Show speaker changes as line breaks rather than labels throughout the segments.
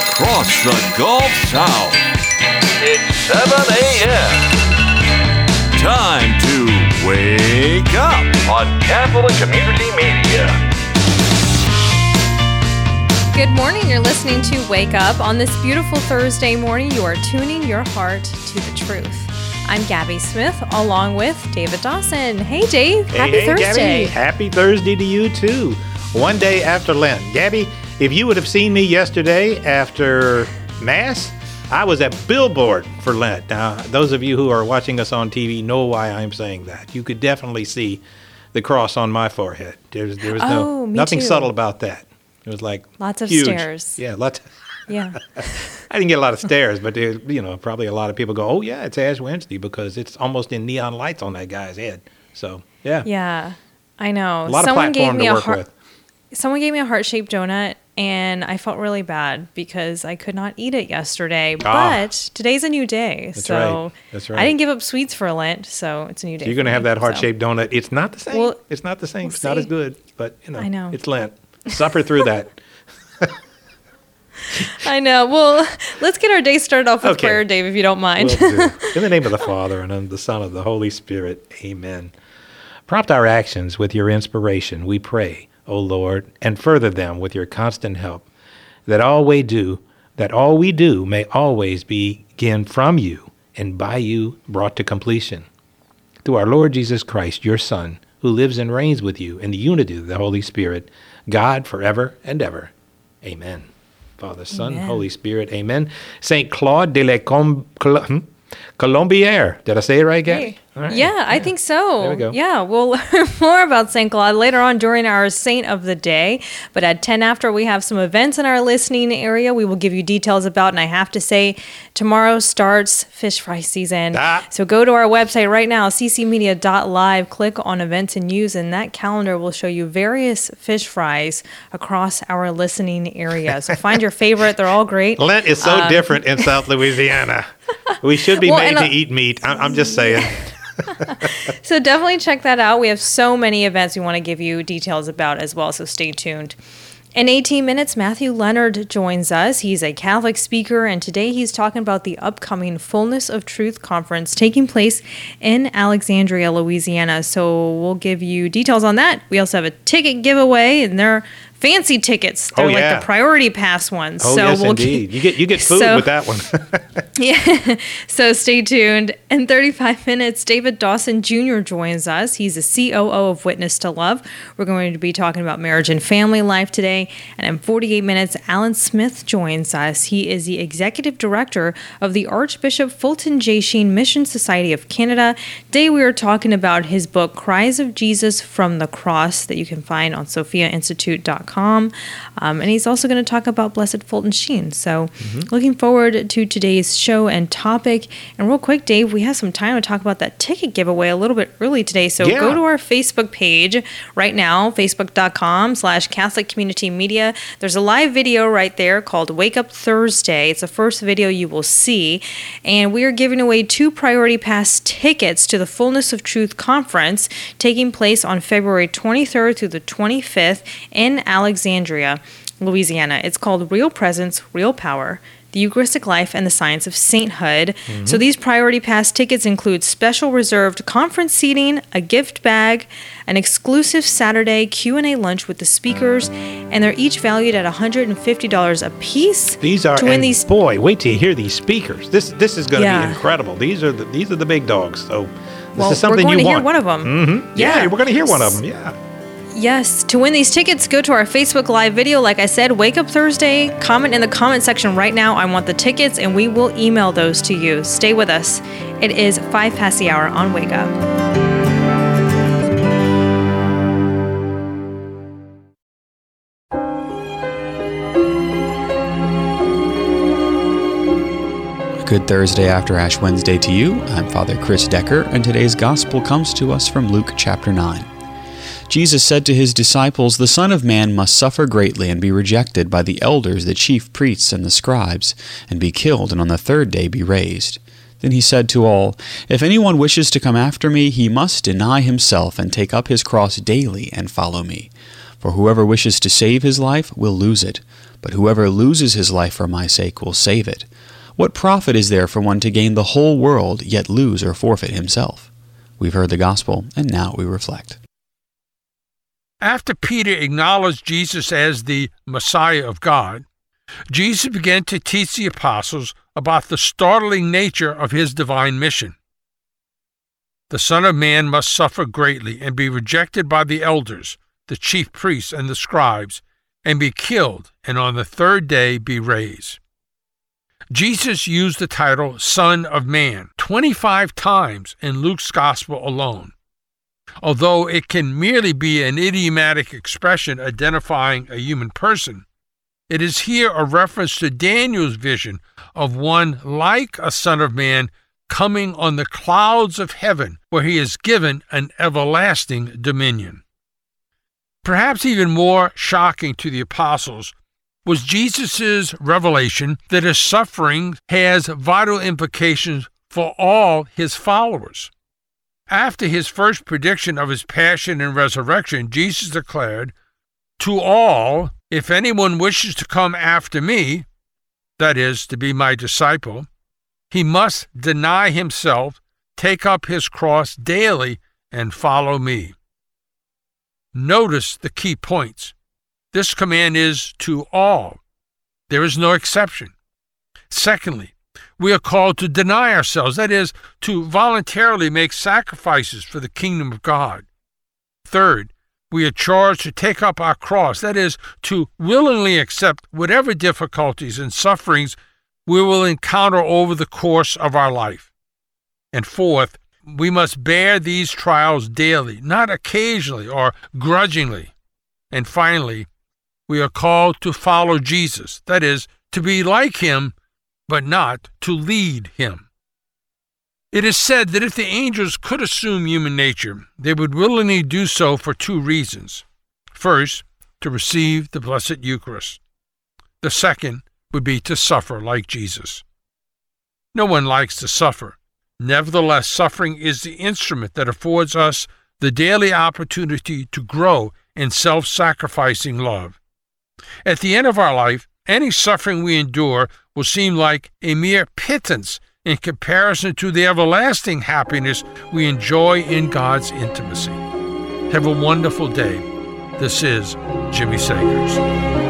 Across the Gulf South. It's 7 a.m. Time to wake up on Catholic Community Media.
Good morning. You're listening to Wake Up. On this beautiful Thursday morning, you are tuning your heart to the truth. I'm Gabby Smith along with David Dawson. Hey, Dave. Happy
hey, hey,
Thursday.
Gabby. Happy Thursday to you, too. One day after Lent. Gabby, if you would have seen me yesterday after Mass, I was at Billboard for Lent. Now, those of you who are watching us on TV know why I'm saying that. You could definitely see the cross on my forehead. There's, there was
Oh,
no
me
nothing
too.
subtle about that. It was like
Lots of
huge.
stares.
Yeah, lots.
Yeah.
I didn't get a lot of stares, but there, you know, probably a lot of people go, "Oh yeah, it's Ash Wednesday" because it's almost in neon lights on that guy's head. So yeah,
Yeah. I know.
a lot
Someone
of
gave
platform
me
to
a
work
heart.
with.
Someone gave me a heart-shaped donut, and I felt really bad because I could not eat it yesterday.
Ah.
But today's a new day,
That's
so
right. That's
I didn't give up sweets for Lent, so it's a new day.
You're going to have
me,
that heart-shaped donut. It's not the same.
Well,
it's not the same.
we'll
it's not as good, but you know,
I know.
it's Lent. Suffer through that.
I know. Well, let's get our day started off with
Okay.
prayer, Dave, if you don't mind.
Will do. In the name of the Father and of the Son of the Holy Spirit. Amen. Prompt our actions with your inspiration, we pray, O Lord, and further them with your constant help, that all we do, that all we do may always begin from you and by you brought to completion. Through our Lord Jesus Christ, your Son, who lives and reigns with you in the unity of the Holy Spirit, God forever and ever. Amen. Father, Son,
Amen.
Holy Spirit. Amen. Saint Claude de la Com- Col- hmm? Colombière. Did I say it right, Gabby?
Hey.
Right.
Yeah, I think so.
There we go.
Yeah, we'll learn more about St. Claude later on during our Saint of the Day. But at 10 after, we have some events in our listening area we will give you details about. And I have to say, tomorrow starts fish fry season.
Ah.
So go to our website right now, ccmedia.live, click on events and news, and that calendar will show you various fish fries across our listening area. So find your favorite, they're all great.
Lent is so different in South Louisiana. We should be
Um, Well,
made to eat meat. I'm, I'm just saying.
So definitely check that out. We have so many events we want to give you details about as well, so stay tuned. In 18 minutes, Matthew Leonard joins us. He's a Catholic speaker, and today he's talking about the upcoming Fullness of Truth conference taking place in Alexandria, Louisiana. So we'll give you details on that. We also have a ticket giveaway, and they're fancy tickets. Oh, They're
Oh,
like the priority pass ones.
Oh
so
yes,
we'll
indeed. You get you get food
So-
with that one.
yeah. So stay tuned. In 35 minutes, David Dawson Jr. joins us. He's the COO of Witness to Love. We're going to be talking about marriage and family life today. And in 48 minutes, Allan Smith joins us. He is the executive director of the Archbishop Fulton J. Sheen Mission Society of Canada. Today, we are talking about his book, Cries of Jesus from the Cross, that you can find on sophiainstitute.com. Um, and he's also going to talk about Blessed Fulton Sheen. So, looking forward to today's show and topic. And real quick, Dave, we have some time to talk about that ticket giveaway a little bit early today. So,
Yeah.
go to our Facebook page right now, facebook.com slash Catholic Community Media. There's a live video right there called Wake Up Thursday. It's the first video you will see. And we are giving away two Priority Pass tickets to the Fullness of Truth conference taking place on February 23rd through the 25th in Alexandria, Louisiana. It's called Real Presence, Real Power. The Eucharistic Life and the Science of Sainthood. So these priority pass tickets include special reserved conference seating, a gift bag, an exclusive Saturday Q&A lunch with the speakers, and they're each valued at $150 a piece.
These are
to win these
boy, wait till you hear these speakers. This this is going to
Yeah.
be incredible. These are the these are the big dogs. So this
well,
is something
we're going
you
to hear one of them.
Mhm. Yeah, we're going to hear one of them. Yeah.
Yes, to win these tickets, go to our Facebook Live video. Like I said, Wake Up Thursday. Comment in the comment section right now. I want the tickets, and we will email those to you. Stay with us. It is 5 past the hour on Wake Up.
good Thursday after Ash Wednesday to you. I'm Father Chris Decker, and today's gospel comes to us from Luke chapter 9. Jesus said to his disciples, The Son of Man must suffer greatly and be rejected by the elders, the chief priests, and the scribes, and be killed, and on the third day be raised. Then he said to all, If anyone wishes to come after me, he must deny himself and take up his cross daily and follow me. For whoever wishes to save his life will lose it, but whoever loses his life for my sake will save it. What profit is there for one to gain the whole world, yet lose or forfeit himself? We've heard the gospel, and now we reflect.
After Peter acknowledged Jesus as the Messiah of God, Jesus began to teach the apostles about the startling nature of his divine mission. The Son of Man must suffer greatly and be rejected by the elders, the chief priests, and the scribes, and be killed, and on the third day be raised. Jesus used the title Son of Man 25 times in Luke's Gospel alone. Although it can merely be an idiomatic expression identifying a human person, it is here a reference to Daniel's vision of one like a Son of Man coming on the clouds of heaven, where he is given an everlasting dominion. Perhaps even more shocking to the apostles was Jesus' revelation that his suffering has vital implications for all his followers. After his first prediction of his passion and resurrection, Jesus declared, To all, if anyone wishes to come after me, that is, to be my disciple, he must deny himself, take up his cross daily, and follow me. Notice the key points. This command is to all. There is no exception. Secondly, we are called to deny ourselves, that is, to voluntarily make sacrifices for the kingdom of God. Third, we are charged to take up our cross, that is, to willingly accept whatever difficulties and sufferings we will encounter over the course of our life. And fourth, we must bear these trials daily, not occasionally or grudgingly. And finally, we are called to follow Jesus, that is, to be like him, but not to lead him. It is said that if the angels could assume human nature, they would willingly do so for two reasons. First, to receive the Blessed Eucharist. The second would be to suffer like Jesus. No one likes to suffer. Nevertheless, suffering is the instrument that affords us the daily opportunity to grow in self sacrificing love. At the end of our life, any suffering we endure will seem like a mere pittance in comparison to the everlasting happiness we enjoy in God's intimacy. Have a wonderful day. This is Jimmy Sagers.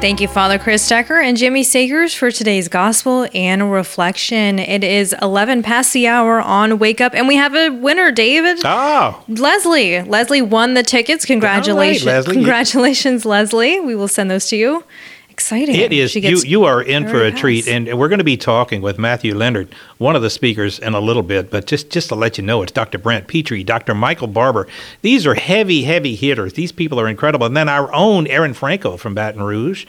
Thank you, Father Chris Decker and Jimmy Sagers, for today's gospel and reflection. It is 11 past the hour on Wake Up, and we have a winner, David.
Oh,
Leslie. Leslie won the tickets. Congratulations.
Leslie.
Congratulations, Leslie. We will send those to you. Exciting.
it is. You, you are in for a treat, and we're going to be talking with Matthew Leonard, one of the speakers, in a little bit. But just just to let you know, it's Dr. Brant Pitre, Dr. Michael Barber. These are heavy, heavy hitters. These people are incredible. And then our own Erin Franco from Baton Rouge.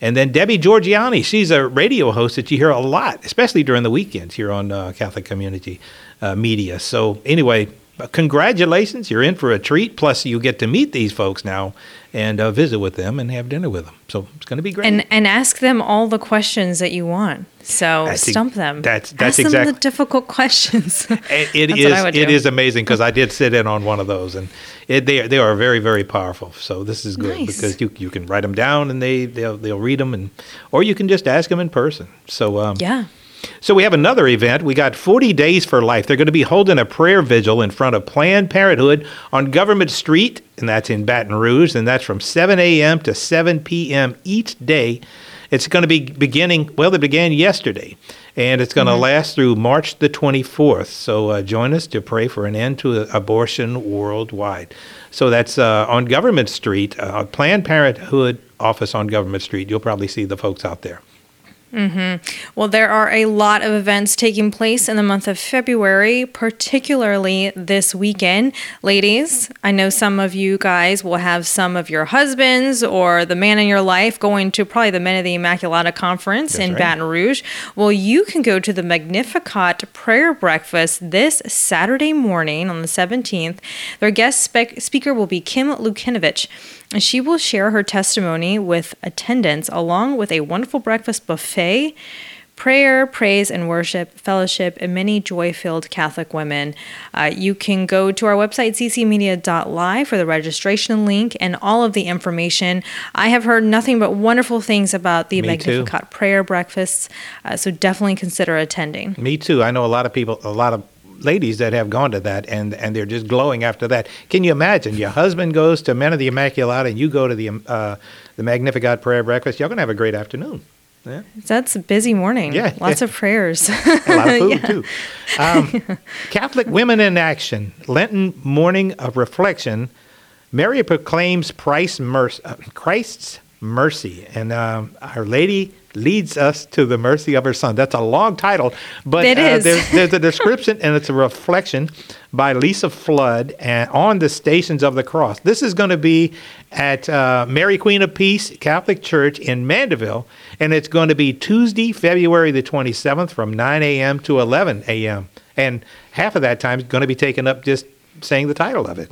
And then Debbie Georgianni, she's a radio host that you hear a lot, especially during the weekends here on uh, Catholic Community uh, Media. So, anyway, congratulations. You're in for a treat. Plus, you get to meet these folks now and uh, visit with them and have dinner with them. So, it's going to be great.
and and ask them all the questions that you want. So
That's
stump them.
that's- that's
ask them the difficult questions.
It, it is
what I would
it is amazing because I did sit in on one of those and it, they they are very very powerful. So this is good
Nice.
because you you can write them down and they they'll they'll read them and or you can just ask them in person. So um,
yeah.
So we have another event. We got 40 Days for Life. They're going to be holding a prayer vigil in front of Planned Parenthood on Government Street, and that's in Baton Rouge, and that's from 7 a.m. to 7 p.m. each day. It's going to be beginning, well, it began yesterday, and it's going to last through March the 24th. So uh, join us to pray for an end to abortion worldwide. So that's uh, on Government Street, uh, Planned Parenthood office on Government Street. You'll probably see the folks out there. Mm-hmm.
Well, there are a lot of events taking place in the month of February, particularly this weekend. Ladies, I know some of you guys will have some of your husbands or the man in your life going to probably the Men of the Immaculata conference in
right.
Baton Rouge. Well, you can go to the Magnificat prayer breakfast this Saturday morning on the 17th. Their guest spec- speaker will be Kim Lukinovich. And she will share her testimony with attendants along with a wonderful breakfast buffet, prayer, praise, and worship, fellowship, and many joy filled Catholic women. Uh, you can go to our website, ccmedia.live, for the registration link and all of the information. I have heard nothing but wonderful things about the
Me too.
Magnificat prayer breakfasts, uh, so definitely consider attending.
Me too. I know a lot of people, a lot of ladies that have gone to that, and and they're just glowing after that. Can you imagine? Your husband goes to Men of the Immaculata, and you go to the um, uh, the Magnificat prayer breakfast. Y'all gonna have a great afternoon. Yeah,
That's a busy morning.
Yeah,
Lots
yeah.
of prayers.
a lot of food too. Um, Catholic Women in Action, Lenten morning of reflection. Mary proclaims Christ's mercy, uh, Christ's mercy, and um, Our Lady leads us to the mercy of her Son. That's a long title, but uh, there's, there's a description, and it's a reflection by Lisa Flood and on the Stations of the Cross. This is going to be at uh, Mary Queen of Peace Catholic Church in Mandeville, and it's going to be Tuesday, February the 27th, from 9 a.m. to 11 a.m. And half of that time is going to be taken up just saying the title of it.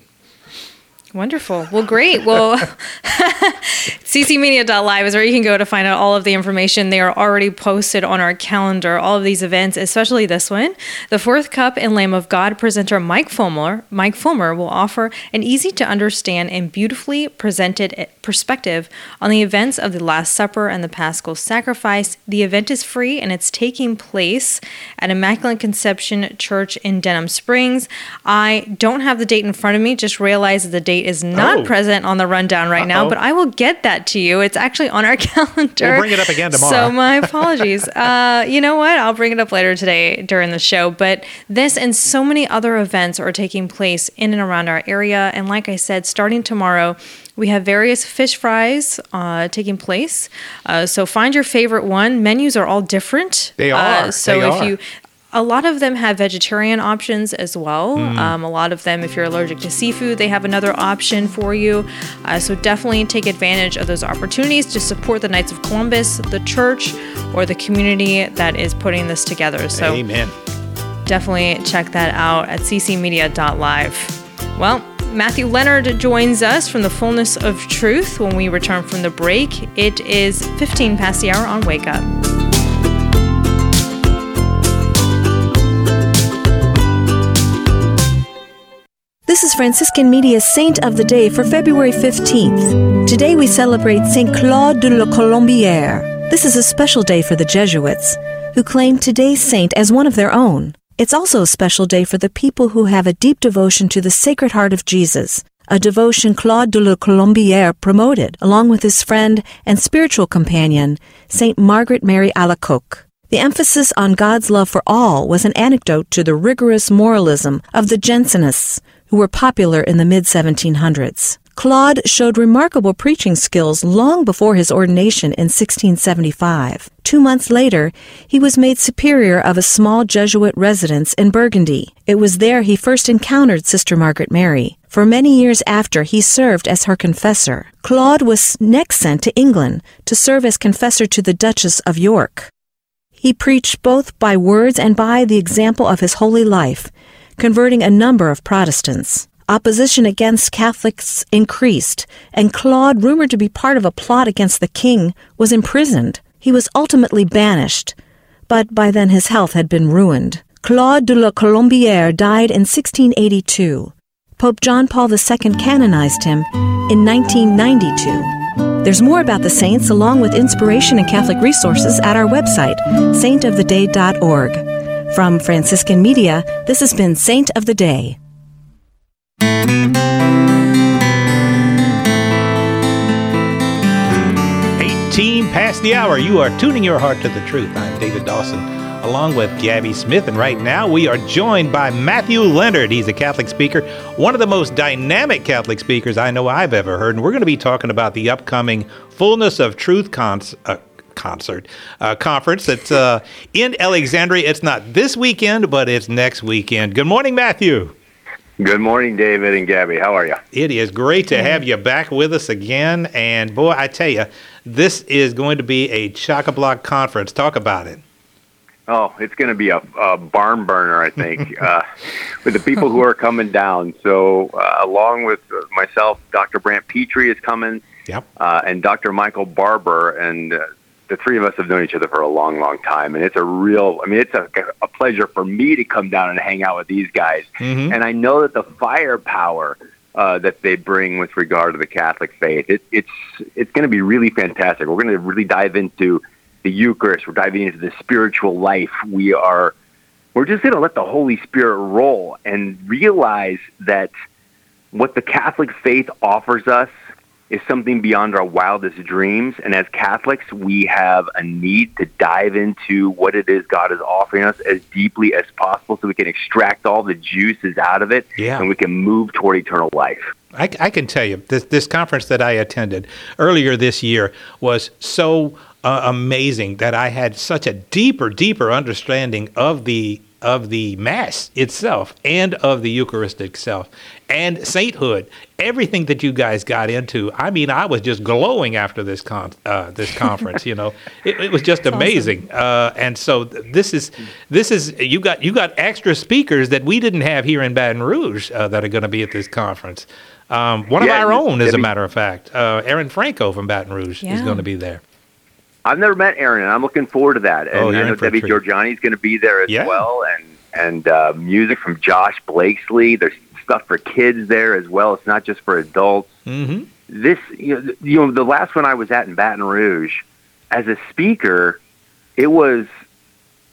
Wonderful. Well, great. Well, ccmedia.live is where you can go to find out all of the information. They are already posted on our calendar, all of these events, especially this one. The Fourth Cup and Lamb of God presenter Mike Fulmer, Mike Fulmer will offer an easy to understand and beautifully presented eh, perspective on the events of the Last Supper and the Paschal Sacrifice. The event is free and it's taking place at Immaculate Conception Church in Denham Springs. I don't have the date in front of me, just realized that the date is not
Oh.
present on the rundown right now,
Uh-oh.
but I will get that to you. It's actually on our calendar.
We'll bring it up again tomorrow.
So my apologies. uh, you know what? I'll bring it up later today during the show. But this and so many other events are taking place in and around our area. And like I said, starting tomorrow, we have various fish fries uh, taking place. Uh, so find your favorite one. Menus are all different.
They
Uh,
are.
so
They
if
are.
you a lot of them have vegetarian options as well.
Mm.
Um, a lot of them, if you're allergic to seafood, they have another option for you. Uh, so definitely take advantage of those opportunities to support the Knights of Columbus, the church, or the community that is putting this together. So
Amen.
definitely check that out at ccmedia.live. Well, Matthew Leonard joins us from the fullness of truth when we return from the break. It is 15 past the hour on Wake Up.
This is Franciscan Media's Saint of the Day for February 15th. Today we celebrate Saint Claude de la Colombière. This is a special day for the Jesuits, who claim today's saint as one of their own. It's also a special day for the people who have a deep devotion to the Sacred Heart of Jesus, a devotion Claude de la Colombière promoted, along with his friend and spiritual companion, Saint Margaret Mary Alacoque. The emphasis on God's love for all was an anecdote to the rigorous moralism of the Jansenists, who were popular in the mid 1700s. Claude showed remarkable preaching skills long before his ordination in 1675. Two months later, he was made superior of a small Jesuit residence in Burgundy. It was there he first encountered Sister Margaret Mary. For many years after, he served as her confessor. Claude was next sent to England to serve as confessor to the Duchess of York. He preached both by words and by the example of his holy life, converting a number of Protestants. Opposition against Catholics increased, and Claude, rumored to be part of a plot against the king, was imprisoned. He was ultimately banished, but by then his health had been ruined. Claude de la Colombière died in 1682. Pope John Paul II canonized him in 1992. There's more about the saints along with inspiration and Catholic resources at our website, saintoftheday.org. From Franciscan Media, this has been Saint of the Day.
18 past the hour. You are tuning your heart to the truth. I'm David Dawson, along with Gabby Smith, and right now we are joined by Matthew Leonard. He's a Catholic speaker, one of the most dynamic Catholic speakers I know I've ever heard, and we're going to be talking about the upcoming Fullness of Truth con- uh, concert uh, conference that's uh, in Alexandria. It's not this weekend, but it's next weekend. Good morning, Matthew.
Good morning, David and Gabby. How are you?
It is great to have you back with us again. And boy, I tell you, this is going to be a chock a block conference. Talk about it.
Oh, it's going to be a, a barn burner, I think, uh, with the people who are coming down. So, uh, along with myself, Dr. Brant Pitre is coming,
Yep.
uh, and Dr. Michael Barber, and uh, the three of us have known each other for a long, long time. And it's a real, I mean, it's a, a pleasure for me to come down and hang out with these guys.
Mhm.
And I know that the firepower uh, that they bring with regard to the Catholic faith, it, it's it's going to be really fantastic. We're going to really dive into the Eucharist. We're diving into the spiritual life. We are we're just going to let the Holy Spirit roll and realize that what the Catholic faith offers us is something beyond our wildest dreams. And as Catholics, we have a need to dive into what it is God is offering us as deeply as possible so we can extract all the juices out of it
Yeah.
and we can move toward eternal life.
I, I can tell you this this conference that I attended earlier this year was so uh, amazing that I had such a deeper, deeper understanding of the of the mass itself and of the Eucharist itself and sainthood. Everything that you guys got into, I mean, I was just glowing after this con uh, this conference. you know, it, it was just amazing. Uh, and so th- this is this is you got you got extra speakers that we didn't have here in Baton Rouge uh, that are going to be at this conference. Um, one
Yeah,
of our own, as a matter of fact, uh, Erin Franco from Baton Rouge is going to be there.
I've never met Erin, and I'm looking forward to that. And
Oh,
I know
in for a
Debbie. Georgianni is going to be there as
Yeah.
well, and and uh, music from Josh Blakesley. There's stuff for kids there as well. It's not just for adults.
hmm
This, you know, you know, the last one I was at in Baton Rouge, as a speaker, it was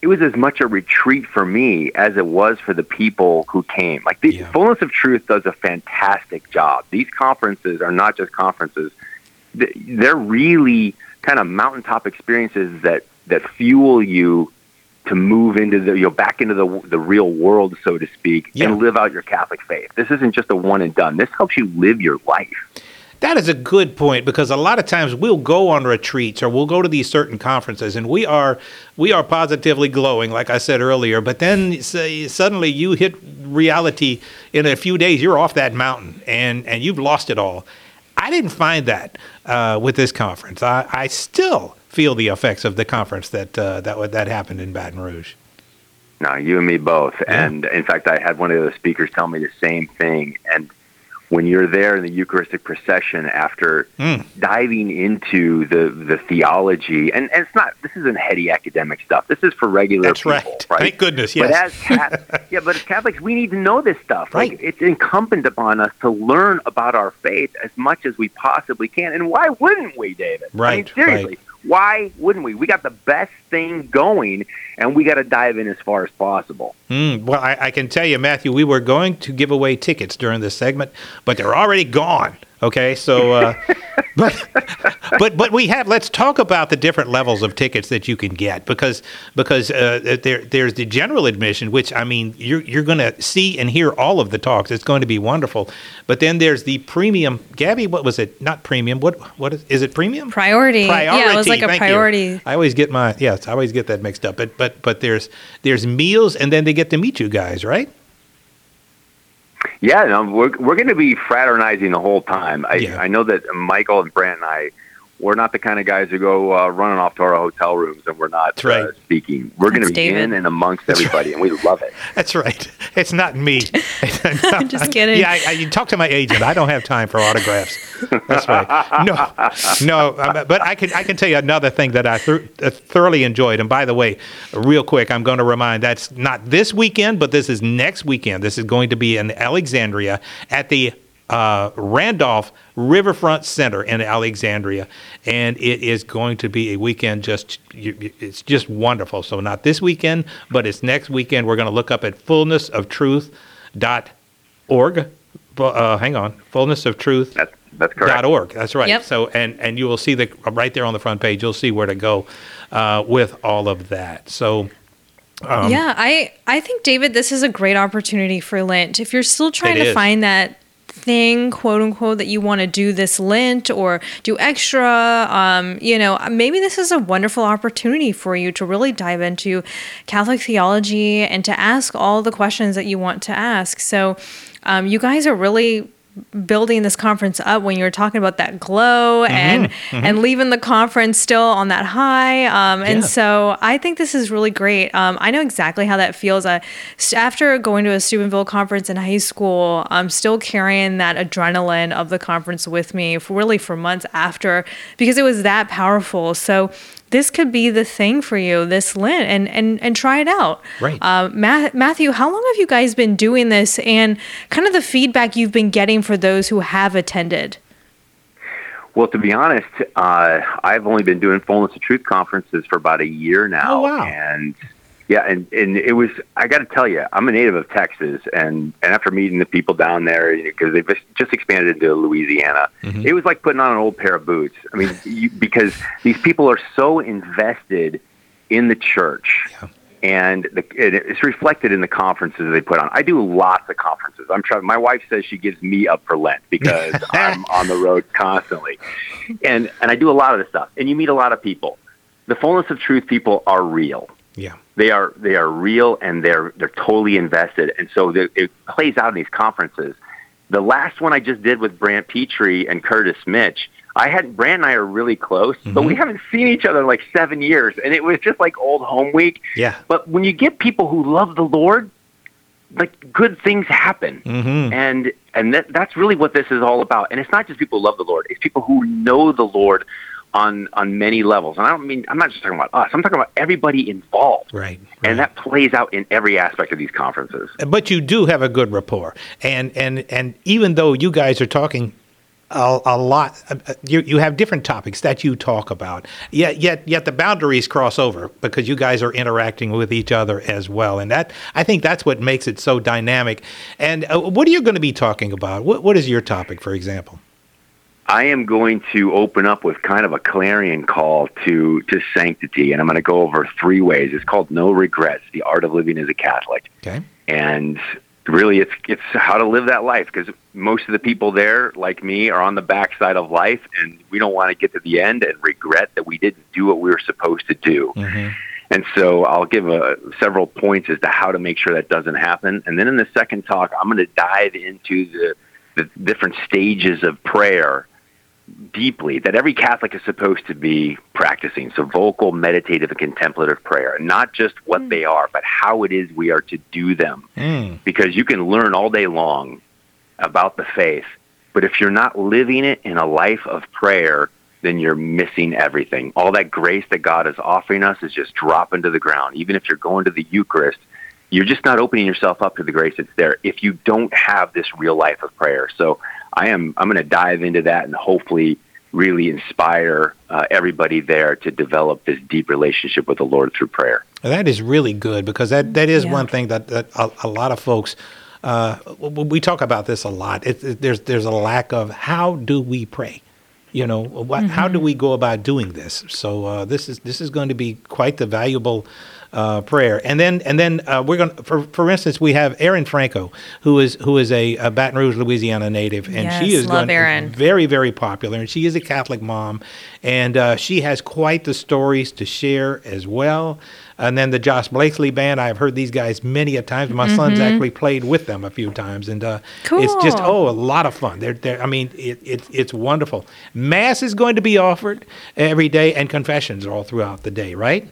it was as much a retreat for me as it was for the people who came. Like the
Yeah.
Fullness of Truth does a fantastic job. These conferences are not just conferences; they're really kind of mountaintop experiences that that fuel you to move into the you know back into the the real world, so to speak,
Yeah.
and live out your Catholic faith. This isn't just a one and done. This helps you live your life.
That is a good point because a lot of times we'll go on retreats or we'll go to these certain conferences and we are we are positively glowing, like I said earlier. But then say, suddenly you hit reality in a few days. You're off that mountain and and you've lost it all. I didn't find that uh, with this conference. I, I still feel the effects of the conference that uh, that that happened in Baton Rouge.
No, you and me both.
Yeah.
And in fact, I had one of the speakers tell me the same thing. And when you're there in the Eucharistic procession after
Mm.
diving into the, the theology, and, and it's not, this isn't heady academic stuff. This is for regular
That's
people,
right.
right?
Thank goodness.
But as Catholics, yeah, but as Catholics, we need to know this stuff.
Right.
Like it's incumbent upon us to learn about our faith as much as we possibly can. And why wouldn't we, David? I mean,
Right,
seriously,
right.
Why wouldn't we? We got the best thing going, and we got to dive in as far as possible.
Mm, well, I, I can tell you, Matthew, we were going to give away tickets during this segment, but they're already gone. Okay, so uh, but but but we have. Let's talk about the different levels of tickets that you can get because because uh, there there's the general admission, which I mean you're you're going to see and hear all of the talks. It's going to be wonderful. But then there's the premium. Gabby, what was it? Not premium. What what is, is it? Premium.
Priority. Priority. Yeah, it was like a
Thank you.
priority.
I always get my yes, I always get that mixed up. But but but there's there's meals and then they get to meet you guys, right?
Yeah, no, we're we're going to be fraternizing the whole time. I
Yeah.
I know that Michael and Brant and I, we're not the kind of guys who go uh, running off to our hotel rooms and we're not
right.
uh, speaking. We're going to be
David.
in and amongst everybody, and we love it.
That's right. It's not me.
I'm just kidding.
Yeah, I, I, you talk to my agent. I don't have time for autographs. That's right. No, no. uh, But I can I can tell you another thing that I th- uh, thoroughly enjoyed. And by the way, real quick, I'm going to remind that's not this weekend, but this is next weekend. This is going to be in Alexandria at the uh, Randolph Riverfront Center in Alexandria, and it is going to be a weekend. Just you- you- it's just wonderful. So not this weekend, but it's next weekend. We're going to look up at fullnessoftruth.org. Uh, hang on, fullness of truth
That's that's correct.
dot org. That's right.
Yep.
So and and you will see the right there on the front page. You'll see where to go uh, with all of that. So um,
yeah, I I think David, this is a great opportunity for Lent. If you're still trying to
is.
find that thing, quote unquote, that you want to do this Lent or do extra, um, you know, maybe this is a wonderful opportunity for you to really dive into Catholic theology and to ask all the questions that you want to ask. So, um, you guys are really building this conference up when you were talking about that glow
Mm-hmm,
and and leaving the conference still on that high. Um, and
Yeah.
so i think this is really great. Um, i know exactly how that feels. S- after going to a steubenville conference in high school i'm still carrying that adrenaline of the conference with me for really for months after because it was that powerful. So this could be the thing for you this Lent and and and try it out.
Right.
Uh, Ma- Matthew, how long have you guys been doing this, and kind of the feedback you've been getting for those who have attended?
Well, to be honest, uh, I've only been doing Fullness of Truth conferences for about a year now.
Oh, wow.
And yeah, and, and it was, I got to tell you, I'm a native of Texas. And, and after meeting the people down there, because they've just- expanded into Louisiana, mm-hmm. it was like putting on an old pair of boots. I mean, you, because these people are so invested in the church. And the, it, it's reflected in the conferences they put on. I do lots of conferences. I'm trying. My wife says she gives me up for Lent because I'm on the road constantly, and and I do a lot of this stuff. And you meet a lot of people. The fullness of truth people are real.
Yeah.
They are they are real and they're they're totally invested. And so the, it plays out in these conferences. The last one I just did with Brant Pitre and Curtis Mitch, I had Brant and I are really close, but we haven't seen each other in like seven years, and it was just like old home week.
Yeah.
But when you get people who love the Lord, like good things happen,
Mm-hmm.
and and that, that's really what this is all about. And it's not just people who love the Lord; it's people who know the Lord on on many levels. And I don't mean I'm not just talking about us. I'm talking about everybody involved.
Right.
And that plays out in every aspect of these conferences.
but you do have a good rapport, and and and even though you guys are talking a, a lot, uh, uh, you you have different topics that you talk about. Yet yet yet the boundaries cross over because you guys are interacting with each other as well, and that I think that's what makes it so dynamic. And uh, what are you going to be talking about? What what is your topic, for example?
I am going to open up with kind of a clarion call to to sanctity, and I'm going to go over three ways. It's called No Regrets: The Art of Living as a Catholic.
Okay.
and really it's it's how to live that life because most of the people there like me are on the backside of life and we don't want to get to the end and regret that we didn't do what we were supposed to do mm-hmm. and so i'll give a, several points as to how to make sure that doesn't happen and then in the second talk i'm going to dive into the the different stages of prayer deeply that every Catholic is supposed to be practicing. So vocal, meditative, and contemplative prayer, not just what they are, but how it is we are to do them.
Mm.
Because you can learn all day long about the faith, but if you're not living it in a life of prayer, then you're missing everything. All that grace that God is offering us is just dropping to the ground. Even if you're going to the Eucharist, you're just not opening yourself up to the grace that's there if you don't have this real life of prayer. So I am I'm going to dive into that and hopefully really inspire uh, everybody there to develop this deep relationship with the Lord through prayer.
That is really good because that, that is
Yeah.
one thing that, that a, a lot of folks uh, we talk about this a lot. It, it- there's there's a lack of how do we pray, you know, what, how do we go about doing this? So uh, this is this is going to be quite the valuable uh, prayer. And then and then uh, we're going for for instance we have Erin Franco who is who is a, a Baton Rouge, Louisiana native, and she is
love
going
Erin.
very very popular and she is a catholic mom and uh, she has quite the stories to share as well and then the Josh Blakesley band i've heard these guys many a times my son's actually played with them a few times and uh, it's just
Mm-hmm.
Oh a lot of fun they're, they're, i mean it, it, it's wonderful mass is going to be offered every day and confessions all throughout the day right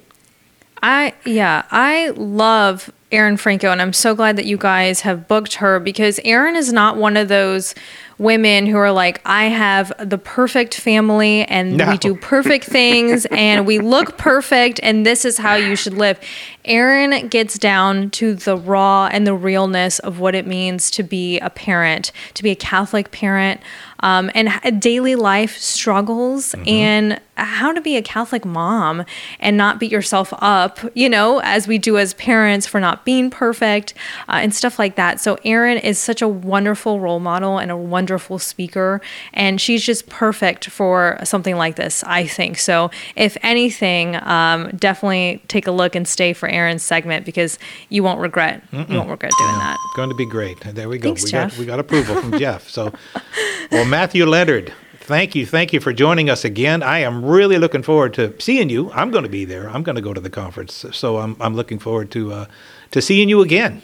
I yeah, I love Erin Franco and I'm so glad that you guys have booked her because Erin is not one of those women who are like I have the perfect family and
No.
we do perfect things and we look perfect and this is how you should live. Erin gets down to the raw and the realness of what it means to be a parent, to be a Catholic parent, um, and daily life struggles and how to be a Catholic mom and not beat yourself up, you know, as we do as parents for not being perfect uh, and stuff like that. So, Erin is such a wonderful role model and a wonderful speaker, and she's just perfect for something like this, I think. So, if anything, um, definitely take a look and stay for Erin's segment because you won't regret. You won't regret doing that.
Going to be great. There we go.
Thanks,
we
Jeff.
got we got approval from Jeff. So, well, Matthew Leonard, thank you, thank you for joining us again. I am really looking forward to seeing you. I'm going to be there. I'm going to go to the conference, so I'm I'm looking forward to uh, to seeing you again.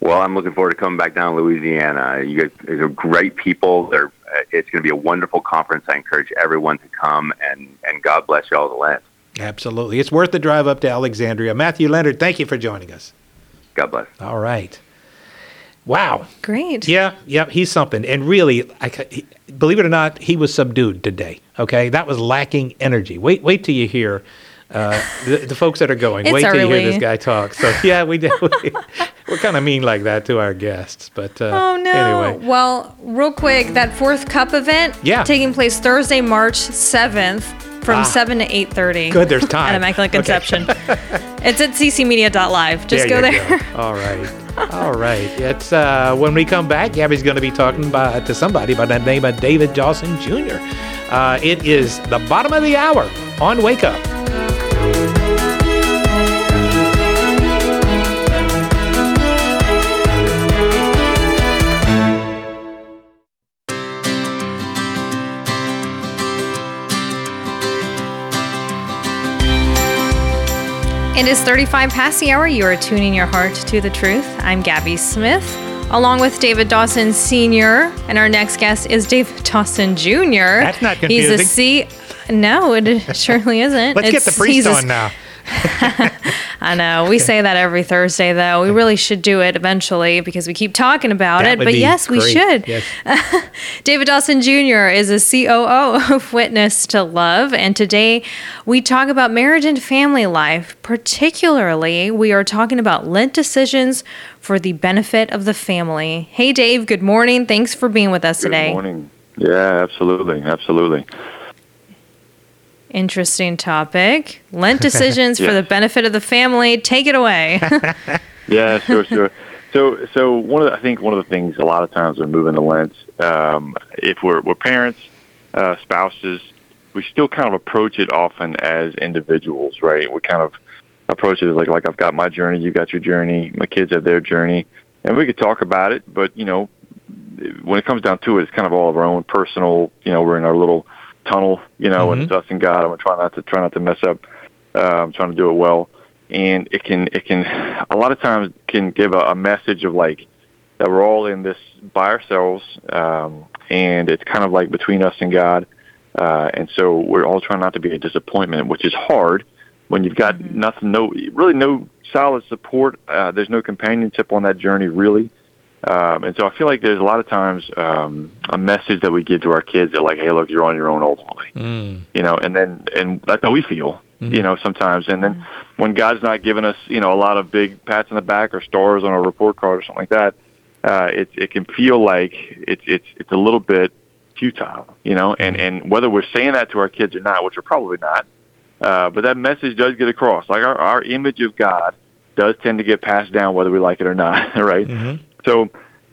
Well, I'm looking forward to coming back down to Louisiana. You guys are great people. They're, it's going to be a wonderful conference. I encourage everyone to come, and, and God bless you all the land.
Absolutely, it's worth the drive up to Alexandria. Matthew Leonard, thank you for joining us.
God bless.
All right. Wow.
Great.
Yeah, yeah, he's something. And really, I, he, believe it or not, he was subdued today. Okay, that was lacking energy. Wait, wait till you hear uh, the, the folks that are going. Wait till you hear this guy talk. So yeah, we did. We, we're kind of mean like that to our guests, but uh,
Oh no!
Anyway,
Well, real quick, that fourth cup event,
Yeah.
taking place Thursday, March seventh, from
Ah.
seven to eight thirty.
Good, there's time.
At Immaculate
Okay.
Conception. it's at ccmedia.live. Just
there
go there.
Go. All right, all right. It's uh, when we come back. Gabby's going to be talking by, to somebody by the name of David Dawson Jr. Uh, it is the bottom of the hour on Wake Up.
It is 35 past the hour. You are tuning your heart to the truth. I'm Gabby Smith, along with David Dawson Sr. And our next guest is David Dawson Jr.
That's not confusing.
He's a C. No, it surely isn't.
Let's get the priest on now.
I know. We say that every Thursday, though. We really should do it eventually because we keep talking about
That
it.
would
But
be
yes, we should.
Yes.
David Dawson Jr. is a COO of Witness to Love, and today we talk about marriage and family life. Particularly, we are talking about Lent decisions for the benefit of the family. Hey, Dave, good morning. Thanks for being with us today.
Good morning. Yeah, absolutely, absolutely.
Interesting topic. Lent decisions for the benefit of the family. Take it away.
Yeah, sure, sure. So, so one of the, I think one of the things a lot of times when moving to Lent, um, if we're we're parents, uh, spouses, we still kind of approach it often as individuals, right? We kind of approach it as like like I've got my journey, you've got your journey, my kids have their journey, and we could talk about it, but you know, when it comes down to it, it's kind of all of our own personal. You know, we're in our little tunnel, you know, and it's us and God. I'm gonna try not to try not to mess up. Uh, I'm trying to do it well, and it can it can a lot of times can give a, a message of like that we're all in this by ourselves, um, and it's kind of like between us and God, uh, and so we're all trying not to be a disappointment, which is hard when you've got nothing, no really no solid support. Uh, there's no companionship on that journey really. Um, and so I feel like there's a lot of times um, a message that we give to our kids that like, hey, look, you're on your own ultimately,
Mm.
you know, and then and that's how we feel, you know, sometimes. And then when God's not giving us, you know, a lot of big pats on the back or stars on a report card or something like that, uh, it it can feel like it's it's it's a little bit futile, you know. And and whether we're saying that to our kids or not, which we're probably not, uh, but that message does get across. Like our our image of God does tend to get passed down whether we like it or not, right? So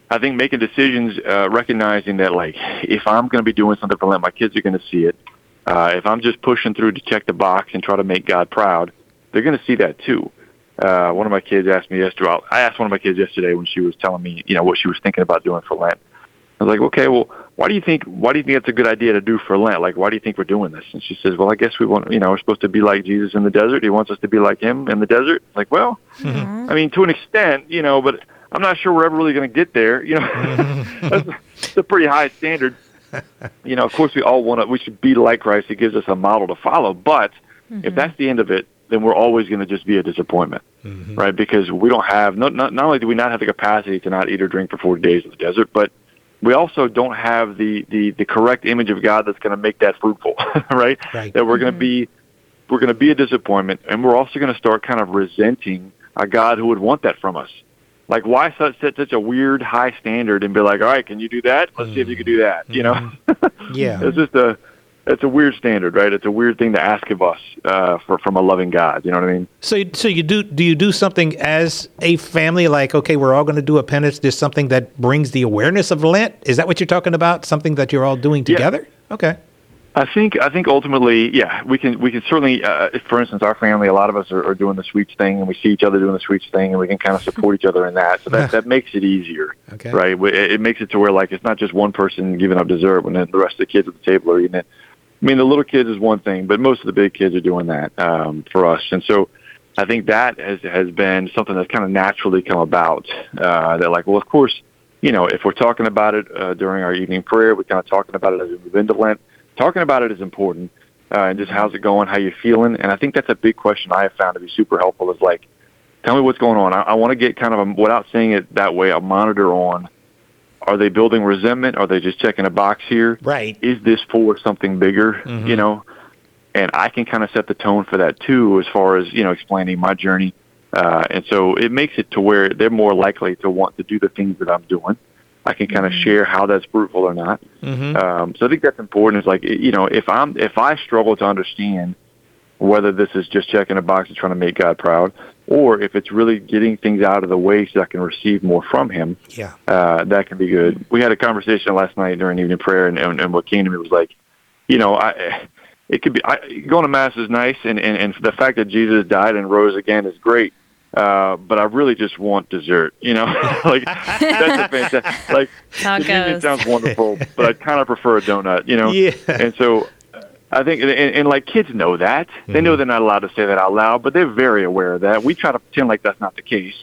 I think making decisions, uh, recognizing that like if I'm going to be doing something for Lent, my kids are going to see it. Uh, if I'm just pushing through to check the box and try to make God proud, they're going to see that too. Uh, one of my kids asked me yesterday. I asked one of my kids yesterday when she was telling me, you know, what she was thinking about doing for Lent. I was like, okay, well, why do you think why do you think it's a good idea to do for Lent? Like, why do you think we're doing this? And she says, well, I guess we want, you know, we're supposed to be like Jesus in the desert. He wants us to be like him in the desert. Like, well, I mean, to an extent, you know, but I'm not sure we're ever really going to get there. You know, that's, that's a pretty high standard. You know, of course, we all want to. We should be like Christ. He gives us a model to follow. But if mm-hmm. that's the end of it, then we're always going to just be a disappointment, mm-hmm. right? Because we don't have not, not not only do we not have the capacity to not eat or drink for 40 days in the desert, but we also don't have the the the correct image of God that's going to make that fruitful, right?
Right.
That we're going to mm-hmm. be we're going to be a disappointment, and we're also going to start kind of resenting a God who would want that from us. Like, why set, set such a weird high standard and be like, all right, can you do that? Let's see if you can do that. You know,
Yeah.
it's just a it's a weird standard, right? It's a weird thing to ask of us uh, for from a loving God. You know what I mean?
So, you- so you do do you do something as a family? Like, okay, we're all going to do a penance. There's something that brings the awareness of Lent. Is that what you're talking about? Something that you're all doing
Yeah.
together? Okay.
I think I think ultimately, yeah, we can we can certainly. Uh, if, for instance, our family, a lot of us are, are doing the sweets thing, and we see each other doing the sweets thing, and we can kind of support each other in that. So that that makes it easier,
Okay.
right? It, it makes it to where like it's not just one person giving up dessert when then the rest of the kids at the table are eating it. I mean, the little kids is one thing, but most of the big kids are doing that um, for us, and so I think that has has been something that's kind of naturally come about. Uh, that like, well, of course, you know, if we're talking about it uh, during our evening prayer, we're kind of talking about it as we move into Lent. Talking about it is important, uh, and just how's it going, how you feeling, and I think that's a big question I have found to be super helpful. Is like, tell me what's going on. I, I want to get kind of a, without saying it that way, a monitor on. Are they building resentment? Are they just checking a box here?
Right.
Is this for something bigger? You know, and I can kind of set the tone for that too, as far as you know, explaining my journey. Uh, and so it makes it to where they're more likely to want to do the things that I'm doing. I can kind of share how that's fruitful or not. Um, so I think that's important. Is like you know, if I'm if I struggle to understand whether this is just checking a box and trying to make God proud, or if it's really getting things out of the way so I can receive more from Him,
Yeah.
uh, that can be good. We had a conversation last night during evening prayer, and, and, and what came to me was like, you know, I, it could be I, going to mass is nice, and, and and the fact that Jesus died and rose again is great. Uh, but I really just want dessert, you know. like that's a fantastic. Like
How it
sounds wonderful, but I kind of prefer a donut, you know.
Yeah.
And so, uh, I think, and, and like kids know that they know they're not allowed to say that out loud, but they're very aware of that. We try to pretend like that's not the case.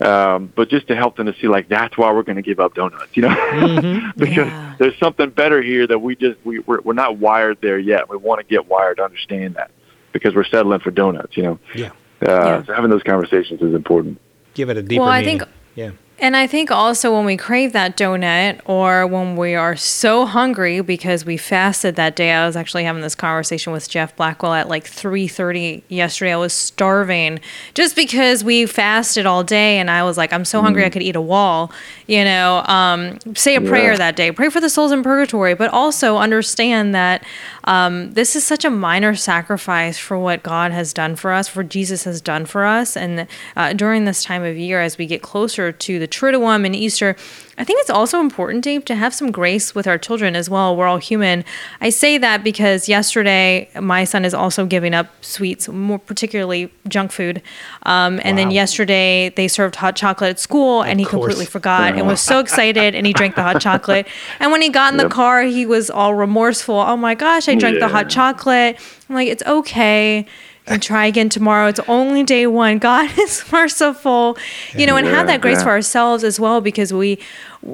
Um, but just to help them to see, like that's why we're going to give up donuts, you know, because
Yeah.
there's something better here that we just we we're, we're not wired there yet. We want to get wired to understand that because we're settling for donuts, you know.
Yeah.
Uh,
Yeah.
So having those conversations is important.
Give it a deeper
Well, I
meaning.
think-
Yeah.
And I think also when we crave that donut or when we are so hungry because we fasted that day, I was actually having this conversation with Jeff Blackwell at like 3:30 yesterday. I was starving just because we fasted all day and I was like I'm so hungry I could eat a wall, you know. Um, say a prayer that day. Pray for the souls in purgatory, but also understand that um, this is such a minor sacrifice for what God has done for us, for Jesus has done for us. And uh, during this time of year, as we get closer to the Triduum and Easter, I think it's also important, Dave, to have some grace with our children as well. We're all human. I say that because yesterday my son is also giving up sweets, more particularly junk food. Um, and then yesterday they served hot chocolate at school, and he
course.
completely forgot and was so excited, and he drank the hot chocolate. And when he got in the car, he was all remorseful. Oh my gosh, I drank the hot chocolate. I'm like, it's okay. Can try again tomorrow. It's only day one. God is merciful, you know, and have that grace
yeah.
for ourselves as well, because we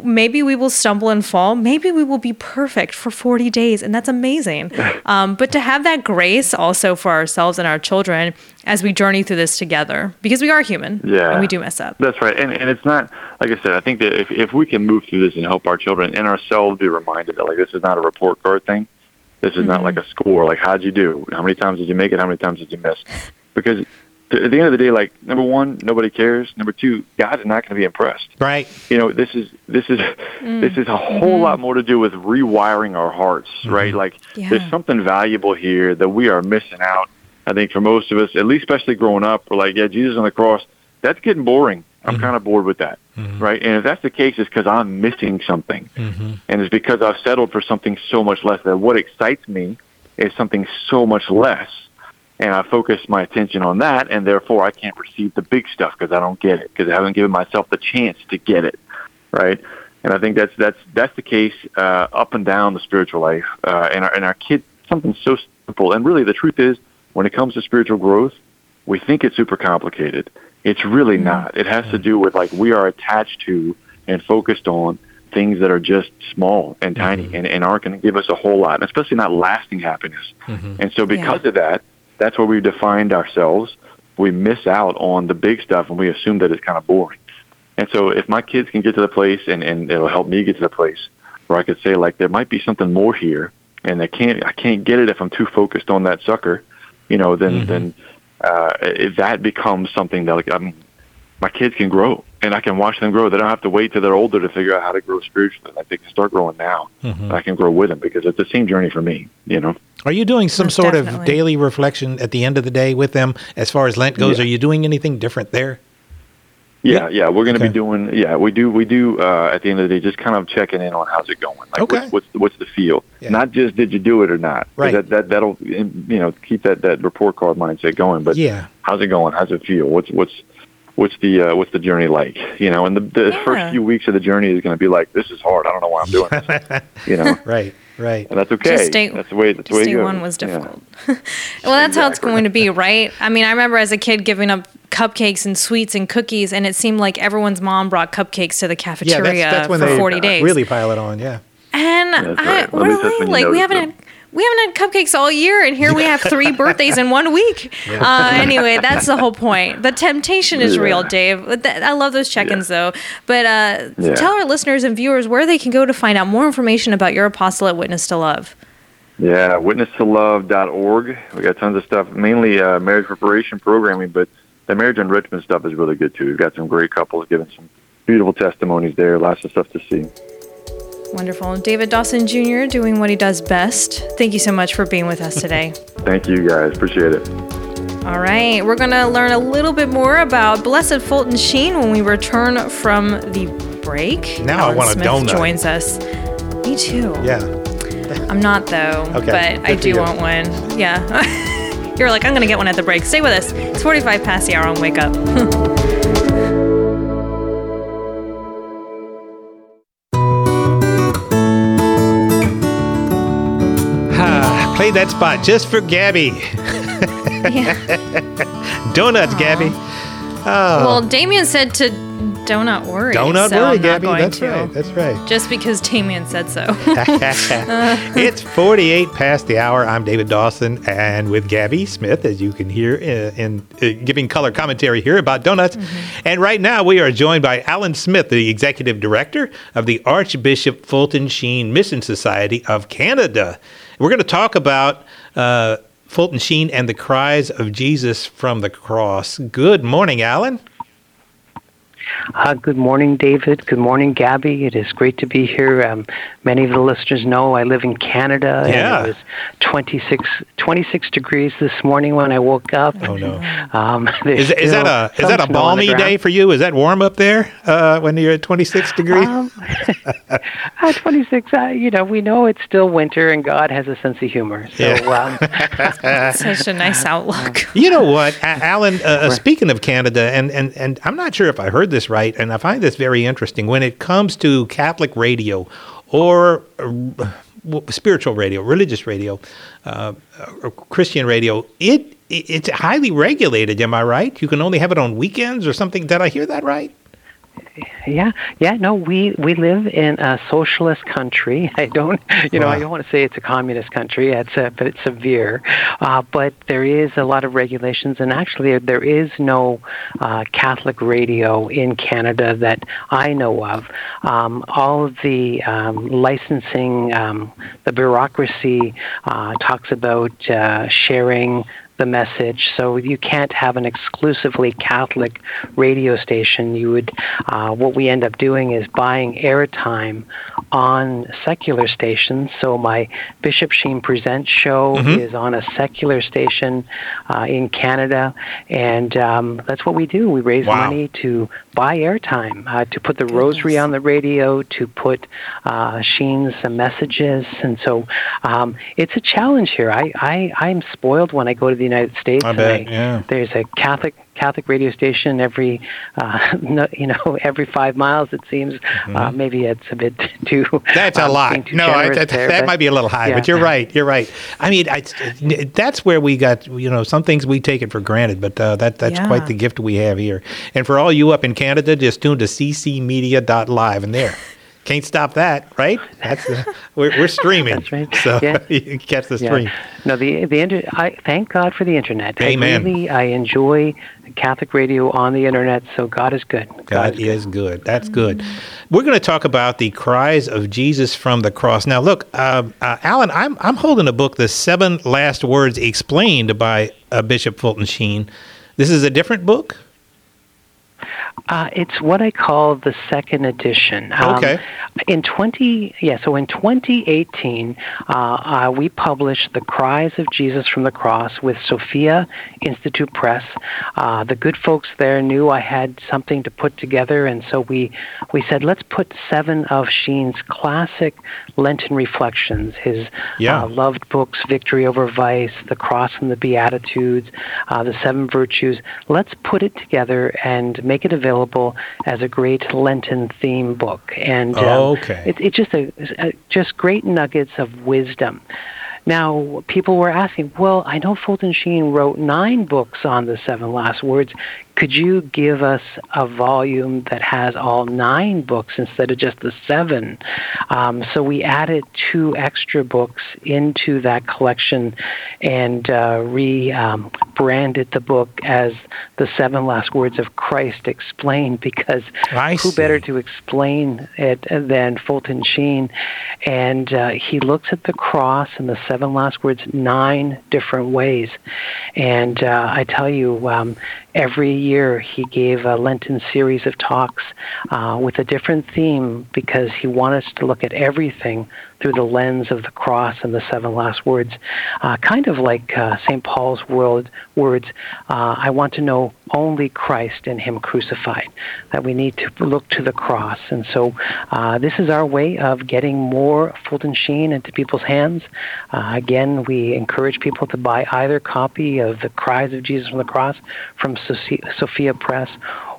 maybe we will stumble and fall. Maybe we will be perfect for 40 days, and that's amazing. Um, but to have that grace also for ourselves and our children as we journey through this together, because we are human,
Yeah.
and we do mess up.
That's right, and and it's not like I said. I think that if if we can move through this and help our children and ourselves be reminded that like this is not a report card thing, this is not like mm-hmm. a score. Like how'd you do? How many times did you make it? How many times did you miss? Because th- at the end of the day, like number one, nobody cares. Number two, God is not going to be impressed.
Right.
You know, this is this is mm. this is a whole lot mm-hmm. more to do with rewiring our hearts, mm-hmm. right? Like
Yeah.
there's something valuable here that we are missing out. I think for most of us, at least especially growing up, we're like, yeah, Jesus on the cross, that's getting boring. I'm kind of bored with that, right? And if that's the case, it's because I'm missing something, and it's because I've settled for something so much less. That what excites me is something so much less, and I focus my attention on that, and therefore I can't receive the big stuff because I don't get it because I haven't given myself the chance to get it, right? And I think that's that's that's the case uh, up and down the spiritual life, uh, and our and our kids something so simple. And really, the truth is, when it comes to spiritual growth, we think it's super complicated. It's really mm-hmm. not. It has to mm-hmm. do with like we are attached to and focused on things that are just small and mm-hmm. tiny and, and aren't going to give us a whole lot, especially not lasting happiness. And so because of that, that's where we've defined ourselves. We miss out on the big stuff and we assume that it's kind of boring. And so if my kids can get to the place and, and it'll help me get to the place where I could say like there might be something more here and I can't I can't get it if I'm too focused on that sucker, you know, then then uh if that becomes something that like I mean my kids can grow and I can watch them grow. They don't have to wait till they're older to figure out how to grow spiritually. Like they can start growing now. And I can grow with them because it's the same journey for me, you know.
Are you doing some
Most
sort of daily reflection at the end of the day with them as far as Lent goes?
Yeah.
Are you doing anything different there?
Yeah, yeah, we're going to
Okay.
be doing. Yeah, we do. We do. Uh, at the end of the day, just kind of checking in on how's it going. Like,
Okay.
What's, what's what's the feel?
Yeah.
Not just did you do it or not.
Right.
That that that'll you know keep that that report card mindset going. But
Yeah.
how's it going? How's it feel? What's what's what's the uh, what's the journey like? You know, and the the
Yeah.
first few weeks of the journey is going to be like this is hard. I don't know why I'm doing this. you know,
Right, right.
and that's okay.
Just day,
that's the way. That's the
just
way
day
goes.
one was
Yeah.
difficult. well, that's how it's going to be, right? I mean, I remember as a kid giving up cupcakes and sweets and cookies, and it seemed like everyone's mom brought cupcakes to the
Yeah,
cafeteria
that's, that's when
for
they
40 days.
really pile it on. Yeah.
And
That's
I,
right. At least that's
really, like we haven't
them.
had we haven't had cupcakes all year, and here we have three birthdays in one week. Uh, anyway, that's the whole point. The temptation is real, Dave. I love those check-ins though. But uh,
Yeah.
tell our listeners and viewers where they can go to find out more information about your apostolate Witness to Love.
Yeah, witnesstolove.org. We got tons of stuff, mainly uh, marriage preparation programming, but the marriage enrichment stuff is really good too. We've got some great couples giving some beautiful testimonies there. Lots of stuff to see.
Wonderful. David Dawson Jr. doing what he does best. Thank you so much for being with us today.
Thank you guys. Appreciate it.
All right, we're going to learn a little bit more about Blessed Fulton Sheen when we return from the break.
Now I
Allan
want a
Smith
donut.
joins us. Me too.
Yeah.
I'm not though,
Okay,
but I
good for
do
you.
want one. Yeah. You're like, I'm going to get one at the break. Stay with us. It's 45 past the hour on Wake Up.
that spot just for Gabby.
yeah.
Donuts, Gabby. Oh,
Well, Damien said to do not worry.
donut
so
worry,
not
Gabby.
going
That's
to.
right. That's right.
Just because Damien said so. Uh.
it's 48 past the hour. I'm David Dawson, and with Gabby Smith, as you can hear in, in uh, giving color commentary here about donuts. Mm-hmm. And right now, we are joined by Allan Smith, the executive director of the Archbishop Fulton Sheen Mission Society of Canada. We're going to talk about. Uh, Fulton Sheen and the cries of Jesus from the cross. Good morning, Allan.
Uh, good morning, David. Good morning, Gabby. It is great to be here. Um, many of the listeners know I live in Canada.
Yeah.
And it was 26, 26 degrees this morning when I woke up.
Oh no!
Um,
Is, is that a is that a
some snow on the
balmy day for you? Is that warm up there uh, when you're at 26 degrees?
Um, at 26, uh, you know, we know it's still winter and God has a sense of humor. So, um,
Such a nice outlook.
You know what, Allan? Uh, uh, speaking of Canada, and, and and I'm not sure if I heard this right, and I find this very interesting. When it comes to Catholic radio or uh, spiritual radio, religious radio, uh, Christian radio, it it's highly regulated. Am I right? You can only have it on weekends or something. Did I hear that right?
Yeah, yeah. No, we we live in a socialist country. I don't, you know, I don't want to say it's a communist country. It's a, but it's severe. Uh, but there is a lot of regulations, and actually, there is no uh, Catholic radio in Canada that I know of. Um, all of the um, licensing, um, the bureaucracy uh, talks about uh, sharing the message. So you can't have an exclusively Catholic radio station. You would, uh, what we end up doing is buying airtime on secular stations. So my Bishop Sheen Presents show is on a secular station uh, in Canada, and um, that's what we do. We raise
Wow.
money to buy airtime, uh, to put the rosary on the radio, to put uh, Sheen's messages, and so um, it's a challenge here. I, I I'm spoiled when I go to the United States.
I
and
bet, yeah.
There's a Catholic Catholic radio station every uh, no, you know every five miles. It seems uh, maybe it's a bit too.
Mm-hmm. That's a
um,
lot. No, I, that,
there,
that
but-
might be a little high,
yeah.
but you're right. You're right. I mean, I, that's where we got, you know, some things we take it for granted, but uh, that that's
Yeah.
quite the gift we have here. And for all you up in Canada, just tune to ccmedia.live and there. Can't stop that, right? That's uh, we're, we're streaming,
That's right.
so
Yeah.
you can catch the
Yeah.
stream.
No, the the inter- I thank God for the internet.
Amen.
I really I enjoy Catholic radio on the internet. So God is good.
God is good. That's good. We're going to talk about the cries of Jesus from the cross. Now, look, uh, uh, Allan, I'm I'm holding a book, "The Seven Last Words Explained" by uh, Bishop Fulton Sheen. This is a different book.
Uh, it's what I call the second edition. Um,
Okay.
In 20, yeah, so in 2018, uh, uh, we published The Cries of Jesus from the Cross with Sophia Institute Press. Uh, the good folks there knew I had something to put together, and so we, we said, let's put seven of Sheen's classic Lenten reflections, his
Yeah.
uh, loved books, Victory Over Vice, The Cross and the Beatitudes, uh, The Seven Virtues. Let's put it together and make it available as a great Lenten theme book. And um,
Okay.
it, it's just a, a just great nuggets of wisdom. Now, people were asking, well, I know Fulton Sheen wrote nine books on the seven last words. Could you give us a volume that has all nine books instead of just the seven? Um, so we added two extra books into that collection and uh, rebranded the book as the seven last words of Christ explained because who better to explain it than Fulton Sheen? And uh, he looks at the cross and the seven last words nine different ways. And uh, I tell you, um, every year he gave a Lenten series of talks uh, with a different theme because he wanted us to look at everything through the lens of the cross and the seven last words, uh, kind of like uh, St. Paul's word, words, uh, I want to know only Christ and Him crucified, that we need to look to the cross. And so uh, this is our way of getting more Fulton Sheen into people's hands. Uh, again, we encourage people to buy either copy of The Cries of Jesus from the Cross from Sophia Press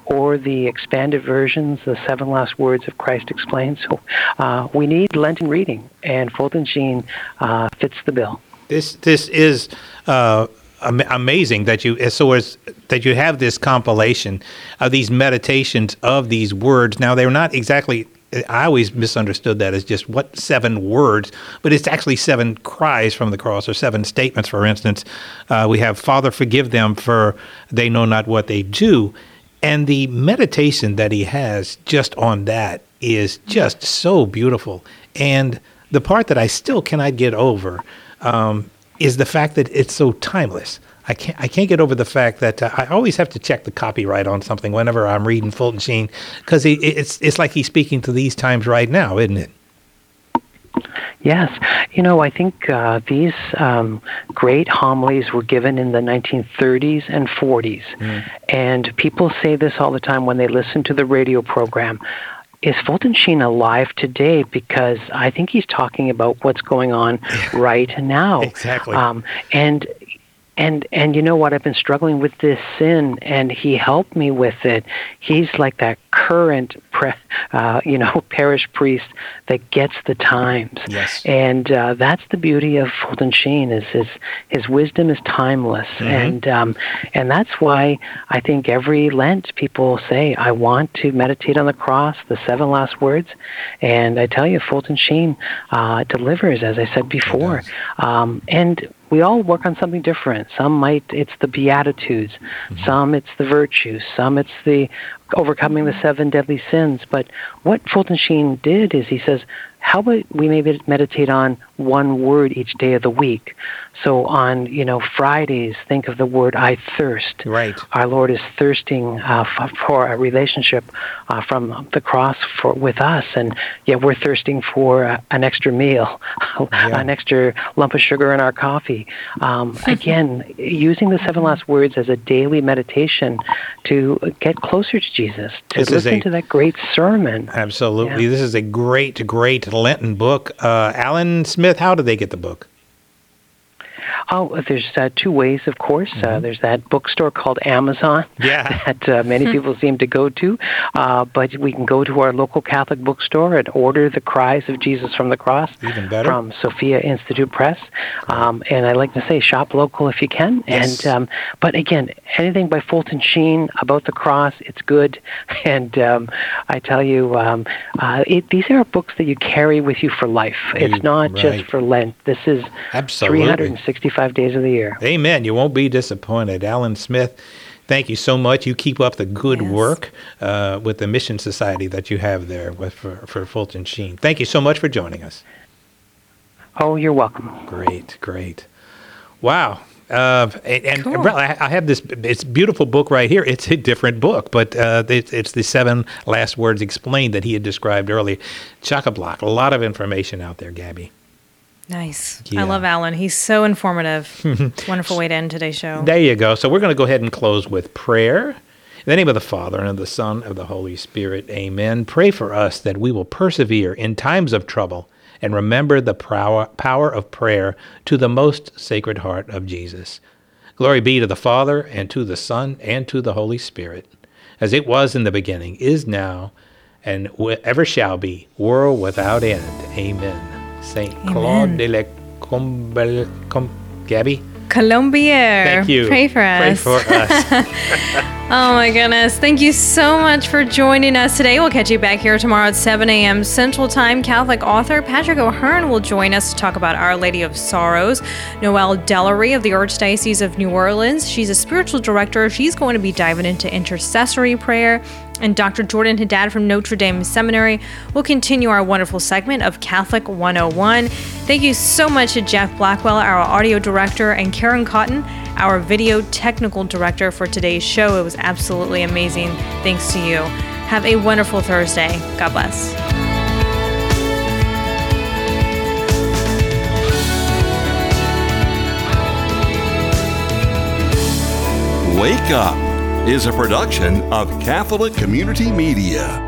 or the expanded versions, the seven last words of Christ explained. So uh, we need Lenten reading, and Fulton Sheen uh, fits the bill.
This this is uh, am- amazing that you so as that you have this compilation of these meditations of these words. Now they're not exactly. I always misunderstood that as just what seven words, but it's actually seven cries from the cross or seven statements. For instance, uh, we have "Father, forgive them, for they know not what they do," and the meditation that he has just on that is just so beautiful. And the part that I still cannot get over um, is the fact that it's so timeless. I can't I can't get over the fact that uh, I always have to check the copyright on something whenever I'm reading Fulton Sheen because it's it's like he's speaking to these times right now, isn't it?
Yes. You know, I think uh, these um, great homilies were given in the 1930s and 40s. And people say this all the time when they listen to the radio program. Is Fulton Sheen alive today? Because I think he's talking about what's going on right now.
Exactly.
Um, and and and you know what? I've been struggling with this sin and he helped me with it. He's like that current pre, uh, you know parish priest that gets the times.
Yes.
and uh, that's the beauty of fulton sheen is his his wisdom is timeless. And um, and that's why i think every lent people say i want to meditate on the cross the seven last words. And i tell you fulton sheen uh, delivers as i said before. um, and we all work on something different. Some might it's the beatitudes, mm-hmm. some it's the virtues, some it's the overcoming the seven deadly sins. But what Fulton Sheen did is he says, how about we maybe meditate on one word each day of the week? So on you know Fridays, think of the word I thirst.
Right.
Our Lord is thirsting uh, f- for a relationship uh, from the cross for with us, and yet we're thirsting for uh, an extra meal, an extra lump of sugar in our coffee. Um, again, using the seven last words as a daily meditation to get closer to Jesus, to
This
listen
a-
to that great sermon.
Absolutely.
Yeah.
This is a great, great Lenten book. Uh, Allan Smith, how did they get the book?
Oh, there's uh, two ways, of course. Uh, there's that bookstore called Amazon
Mm-hmm. Yeah.
that uh, many people seem to go to. Uh, but we can go to our local Catholic bookstore and order The Cries of Jesus from the Cross
Even better.
from Sophia Institute Press. Um, and I like to say, shop local if you can.
Yes.
And um, But again, anything by Fulton Sheen about the cross, it's good. And um, I tell you, um, uh, it, these are books that you carry with you for life. It's not
right.
just for Lent. This is
Absolutely.
365 days of the year.
Amen. You won't be disappointed. Allan Smith, thank you so much. You keep up the good
Yes.
work uh, with the Mission Society that you have there with, for, for Fulton Sheen. Thank you so much for joining us.
Oh, you're welcome.
Great, great. Wow. Uh, and and
Cool.
I, I have this. It's beautiful book right here. It's a different book, but uh, it, it's the seven last words explained that he had described earlier. Chock a block. A lot of information out there, Gabby.
Nice.
Yeah.
I love Allan. He's so informative. Wonderful way to end today's show.
There you go. So we're going to go ahead and close with prayer. In the name of the Father, and of the Son, and of the Holy Spirit, amen. Pray for us that we will persevere in times of trouble and remember the power, power of prayer to the most sacred heart of Jesus. Glory be to the Father, and to the Son, and to the Holy Spirit, as it was in the beginning, is now, and ever shall be, world without end. Amen. Saint Claude de la Combe, Com- Gabby?
Colombière.
Thank you.
Pray for us.
Pray for us.
Oh my goodness. Thank you so much for joining us today. We'll catch you back here tomorrow at 7 a.m. Central Time. Catholic author Patrick O'Hearn will join us to talk about Our Lady of Sorrows. Noelle Dellery of the Archdiocese of New Orleans. She's a spiritual director. She's going to be diving into intercessory prayer. And Dr. Jordan Haddad from Notre Dame Seminary will continue our wonderful segment of Catholic 101. Thank you so much to Jeff Blackwell, our audio director, and Karen Cotton, our video technical director for today's show. It was absolutely amazing. Thanks to you. Have a wonderful Thursday. God bless.
Wake Up is a production of Catholic Community Media.